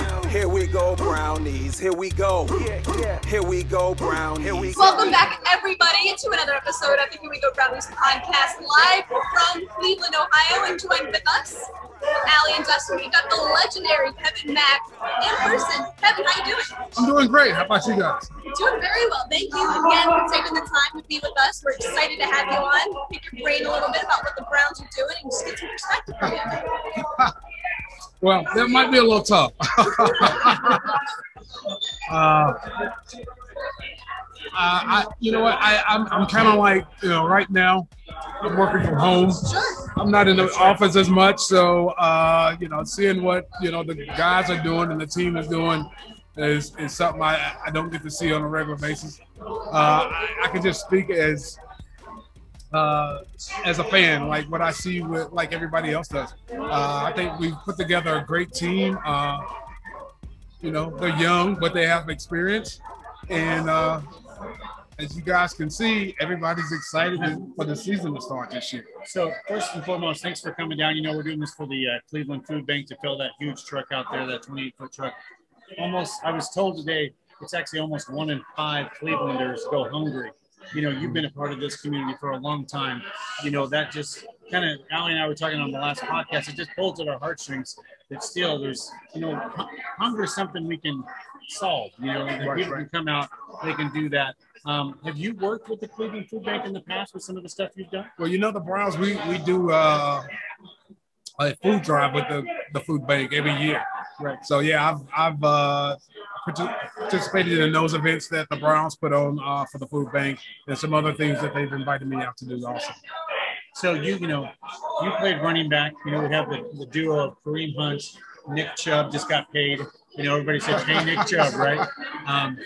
Uh, here we go, brownies. Here we go. Here we go, brownies. Welcome back, everybody, to another episode of the Here We Go Brownies podcast, live from Cleveland, Ohio, and joined with us, Allie and Dustin. We've got the legendary Kevin Mack in person. Kevin, how you doing? I'm doing great. How about you guys? Doing very well. Thank you again for taking the time to be with us. We're excited to have you on, pick your brain a little bit about what the Browns are doing, and just get some perspective from you. Well, that might be a little tough. uh, I, you know what? I, I'm, I'm kind of like, you know, right now, I'm working from home. I'm not in the office as much, so uh, you know, seeing what you know the guys are doing and the team is doing is, is something I, I don't get to see on a regular basis. Uh, I, I can just speak as uh, as a fan, like what I see with like everybody else does. Uh, I think we've put together a great team. Uh, you know, they're young, but they have experience, and uh, as you guys can see, everybody's excited for the season to start this year. So first and foremost, thanks for coming down. You know, we're doing this for the uh, Cleveland Food Bank to fill that huge truck out there, that 28 foot truck. Almost, I was told today, it's actually almost one in five Clevelanders go hungry. You know, you've been a part of this community for a long time. You know, that just kind of, Allie and I were talking on the last podcast, it just pulls at our heartstrings that still there's, you know, hunger is something we can solve. You know, that people can come out, they can do that. Um, have you worked with the Cleveland Food Bank in the past with some of the stuff you've done? Well, you know, the Browns, we, we do uh, a food drive with the, the food bank every year. Right. So, yeah, I've, I've uh, participated in those events that the Browns put on uh, for the food bank and some other things that they've invited me out to do also. So you, you know, you played running back. You know, we have the, the duo of Kareem Hunt, Nick Chubb just got paid. You know, everybody says, "Hey, Nick Chubb," right? Um,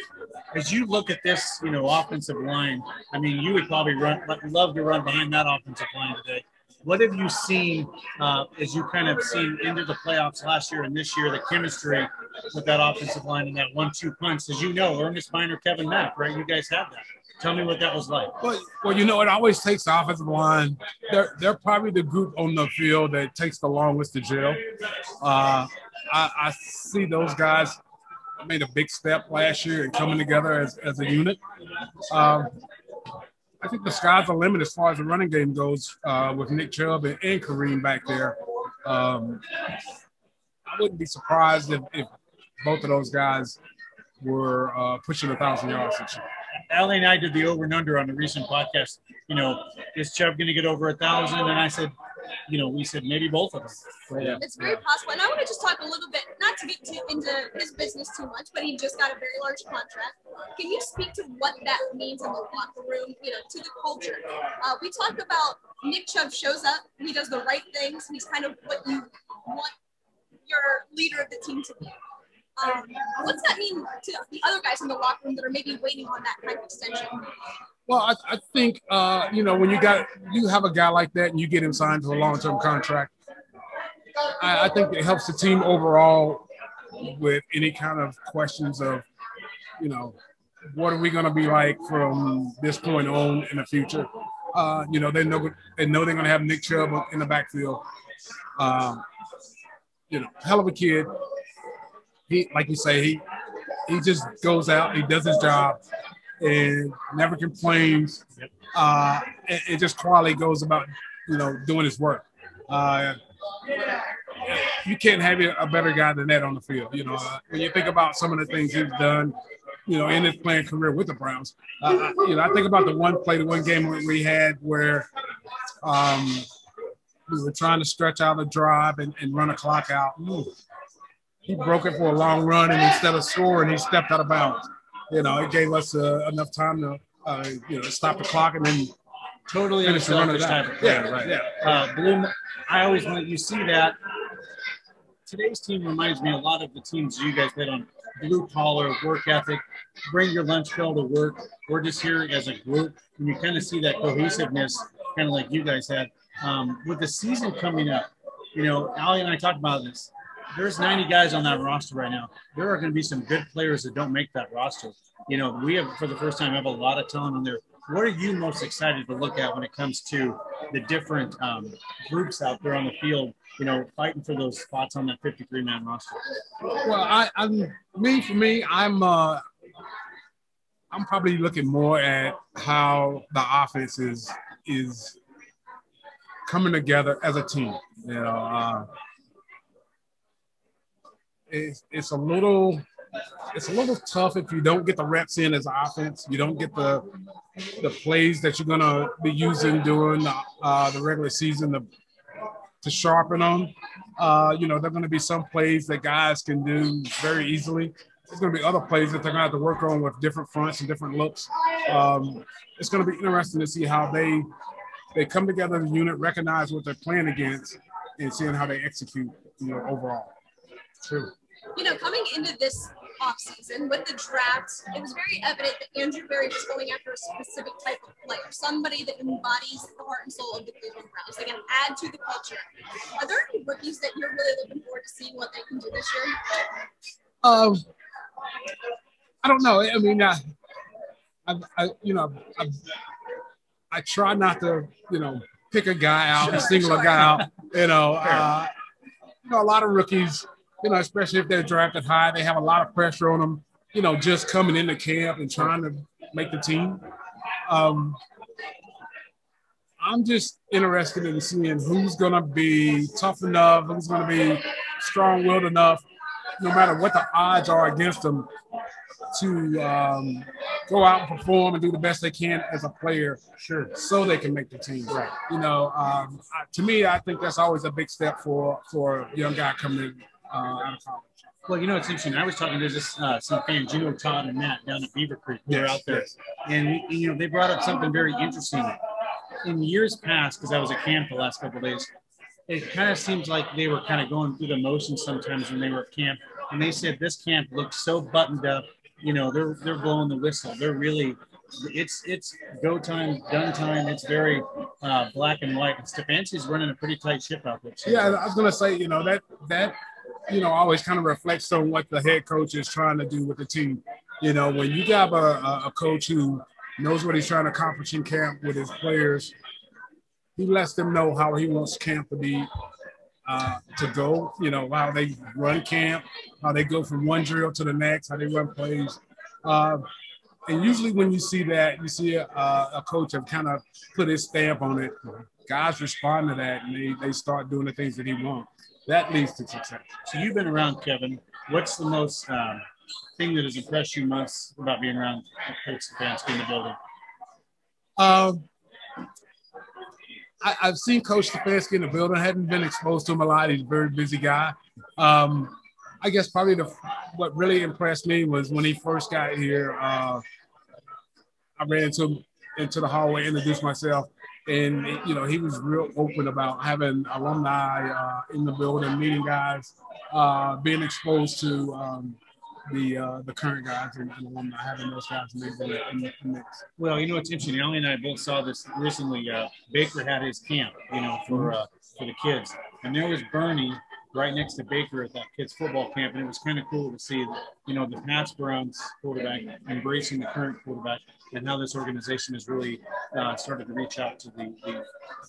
as you look at this, you know, offensive line, I mean, you would probably run, love to run behind that offensive line today. What have you seen uh, as you kind of seen into the playoffs last year and this year, the chemistry with that offensive line and that one-two punch? As you know, Earnest Byner, Kevin Mack, right? You guys have that. Tell me what that was like. Well, well, you know, it always takes the offensive line. They're they're probably the group on the field that takes the longest to gel. Uh, I, I see those guys made a big step last year in coming together as, as a unit. Um, I think the sky's the limit as far as the running game goes uh, with Nick Chubb and, and Kareem back there. Um, I wouldn't be surprised if, if both of those guys were uh, pushing a thousand yards this year. Allie and I did the over and under on the recent podcast. You know, is Chubb going to get over a thousand? And I said, you know, we said maybe both of them. Yeah. It's very possible. And I want to just talk a little bit, not to get to, into his business too much, but he just got a very large contract. Can you speak to what that means in the locker room, you know, to the culture? Uh, we talked about Nick Chubb shows up, he does the right things, he's kind of what you want your leader of the team to be. Um, what's that mean to the other guys in the locker room that are maybe waiting on that kind of extension? Well, I, I think uh, you know when you got you have a guy like that and you get him signed to a long term contract. I, I think it helps the team overall with any kind of questions of, you know, what are we going to be like from this point on in the future. Uh, you know, they know they know they're going to have Nick Chubb in the backfield. Um, you know, hell of a kid. He, like you say, he he just goes out, he does his job, and never complains. Uh, and just quietly goes about, you know, doing his work. Uh, you can't have a better guy than that on the field. You know, uh, when you think about some of the things he's done, you know, in his playing career with the Browns. Uh, you know, I think about the one play, the one game we had where um, we were trying to stretch out a drive and, and run a clock out. Ooh. He broke it for a long run, and instead of scoring, he stepped out of bounds. You know, it gave us uh, enough time to, uh, you know, stop the clock and then Totally finish the run of unselfish that. type of player, Yeah, right? yeah. Uh, Bloom, I always want you see that. Today's team reminds me a lot of the teams you guys played on. Blue collar work ethic. Bring your lunch bill to work. We're just here as a group, and you kind of see that cohesiveness, kind of like you guys had. Um, with the season coming up, you know, Ali and I talked about this. There's 90 guys on that roster right now. There are going to be some good players that don't make that roster. You know, we have for the first time have a lot of talent on there. What are you most excited to look at when it comes to the different um, groups out there on the field? You know, fighting for those spots on that 53 man roster. Well, I, I'm me for me. I'm uh, I'm probably looking more at how the offense is is coming together as a team. You know, uh, it's it's a little it's a little tough if you don't get the reps in as offense. You don't get the the plays that you're gonna be using during the, uh, the regular season to to sharpen them. Uh, you know, there are to be some plays that guys can do very easily. There's to be other plays that they're to have to work on with different fronts and different looks. Um, it's to be interesting to see how they they come together as a unit, recognize what they're playing against, and seeing how they execute. You know, overall. True. You know, coming into this offseason with the draft, it was very evident that Andrew Berry was going after a specific type of player, somebody that embodies the heart and soul of the Cleveland Browns. They can add to the culture. Are there any rookies that you're really looking forward to seeing what they can do this year? Um, I don't know. I mean, uh, I, I, you know, I, I try not to, you know, pick a guy out and single sure. a guy out. You know, uh, you know, a lot of rookies you know, especially if they're drafted high, they have a lot of pressure on them, you know, just coming into camp and trying to make the team. Um, I'm just interested in seeing who's going to be tough enough, who's going to be strong willed enough, no matter what the odds are against them, to um, go out and perform and do the best they can as a player, sure, so they can make the team. Right. You know, um, to me, I think that's always a big step for for a young guy coming in uh, out of college. Well, you know, it's interesting. I was talking to just uh, some fans, you know, Todd and Matt down at Beaver Creek. They're out there, yes. and you know, they brought up something very interesting. In years past, because I was at camp the last couple days, it kind of seems like they were kind of going through the motions sometimes when they were at camp. And they said this camp looks so buttoned up. You know, they're they're blowing the whistle. They're really, it's it's go time, done time. It's very uh, black and white. And Stefanski's running a pretty tight ship out there. Yeah, I was gonna say, you know, that that you know, always kind of reflects on what the head coach is trying to do with the team. You know, when you got a, a coach who knows what he's trying to accomplish in camp with his players, he lets them know how he wants camp to be uh, to go. You know, how they run camp, how they go from one drill to the next, how they run plays. Uh, and usually, when you see that, you see a, a coach have kind of put his stamp on it. Guys respond to that, and they, they start doing the things that he wants that leads to success. So you've been around Kevin. What's the most um, thing that has impressed you most about being around Coach Stefanski in the building? Um, I, have seen Coach Stefanski in the building. I haven't been exposed to him a lot. He's a very busy guy. Um, I guess probably the what really impressed me was when he first got here. Uh, I ran into him into the hallway, introduced myself, and you know he was real open about having alumni uh, in the building, meeting guys, uh, being exposed to um, the uh, the current guys and, and, alumni, having those guys in the, in the mix. Well, you know it's interesting. Ellie and I both saw this recently. Uh, Baker had his camp, you know, for uh, for the kids, and there was Bernie right next to Baker at that kids football camp, and it was kind of cool to see, you know, the past Browns quarterback embracing the current quarterback, and how this organization has really uh, started to reach out to the, the,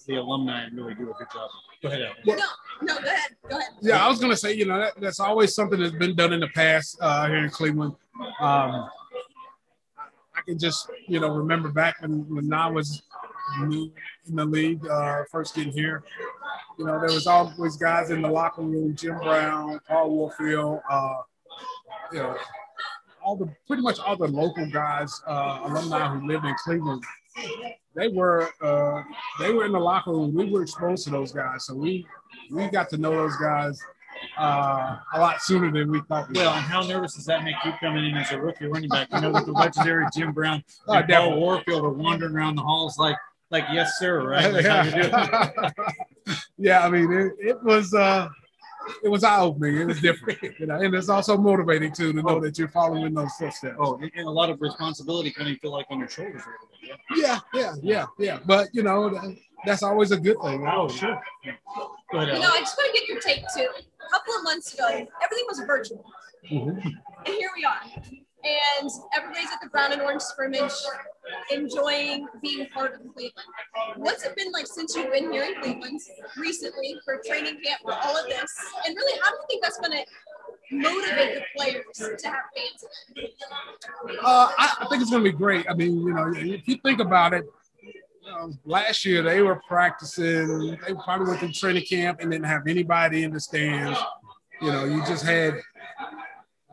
the alumni and really do a good job. Go ahead, Well, no, no, go ahead. Go ahead. Yeah, I was gonna say, you know, that, that's always something that's been done in the past uh, here in Cleveland. Um, I can just, you know, remember back when, when I was new in the league, uh, first getting here. You know, there was always guys in the locker room, Jim Brown, Paul Warfield, uh, you know, all the pretty much all the local guys, uh, alumni who lived in Cleveland, they were uh, they were in the locker room. We were exposed to those guys, so we we got to know those guys uh, a lot sooner than we thought. We well, and how nervous does that make you coming in as a rookie running back? You know that the legendary Jim Brown and oh, Paul Warfield are wandering around the halls like like yes sir, right? Like, yeah. yeah, I mean it, it was. Uh, it was eye opening. It was different, you know, and it's also motivating too to know oh. that you're following those footsteps. Oh, and a lot of responsibility kind of feel like on your shoulders. Yeah, yeah, yeah, yeah. But you know, that's always a good thing. Oh, sure. Go ahead. You know, I just want to get your take too. A couple of months ago, everything was virtual, mm-hmm. and here we are. and everybody's at the brown and orange scrimmage, enjoying being part of Cleveland. What's it been like since you've been here in Cleveland recently for training camp for all of this? And really, how do you think that's going to motivate the players to have fans? Uh, I, think it's going to be great. I mean, you know, if you think about it, um, last year they were practicing. They probably went to training camp and didn't have anybody in the stands. You know, you just had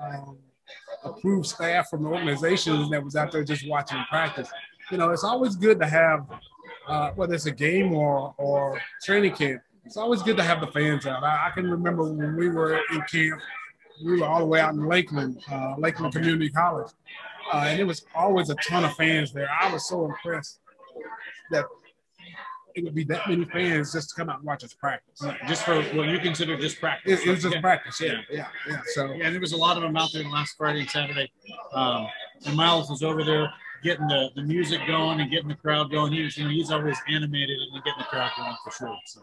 um, approved staff from the organizations that was out there just watching practice. You know, it's always good to have, uh, whether it's a game or or training camp. It's always good to have the fans out. I, I can remember when we were in camp, we were all the way out in Lakeland, uh, Lakeland Community College, uh, and it was always a ton of fans there. I was so impressed that it would be that many fans just to come out and watch us practice. Just for what you consider just practice. It, it was just yeah. practice. Yeah, yeah, yeah. So Yeah, there was a lot of them out there last Friday and Saturday. Um, and Miles was over there getting the, the music going and getting the crowd going. He was, you know, he's always animated and getting the crowd going for sure. So,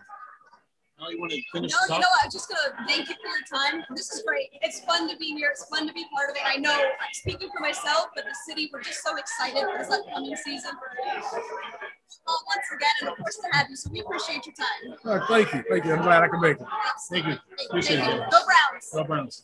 now you want to finish No, you know what? I'm just gonna thank you for your time. This is great. It's fun to be here. It's fun to be part of it. I know I'm speaking for myself, but the city, we're just so excited for this upcoming season. Well, once again, and of course to have you. So we appreciate your time. uh, thank you, thank you. I'm glad I could make it. Thank you. Thank Appreciate you. it. Go Browns. Go Browns.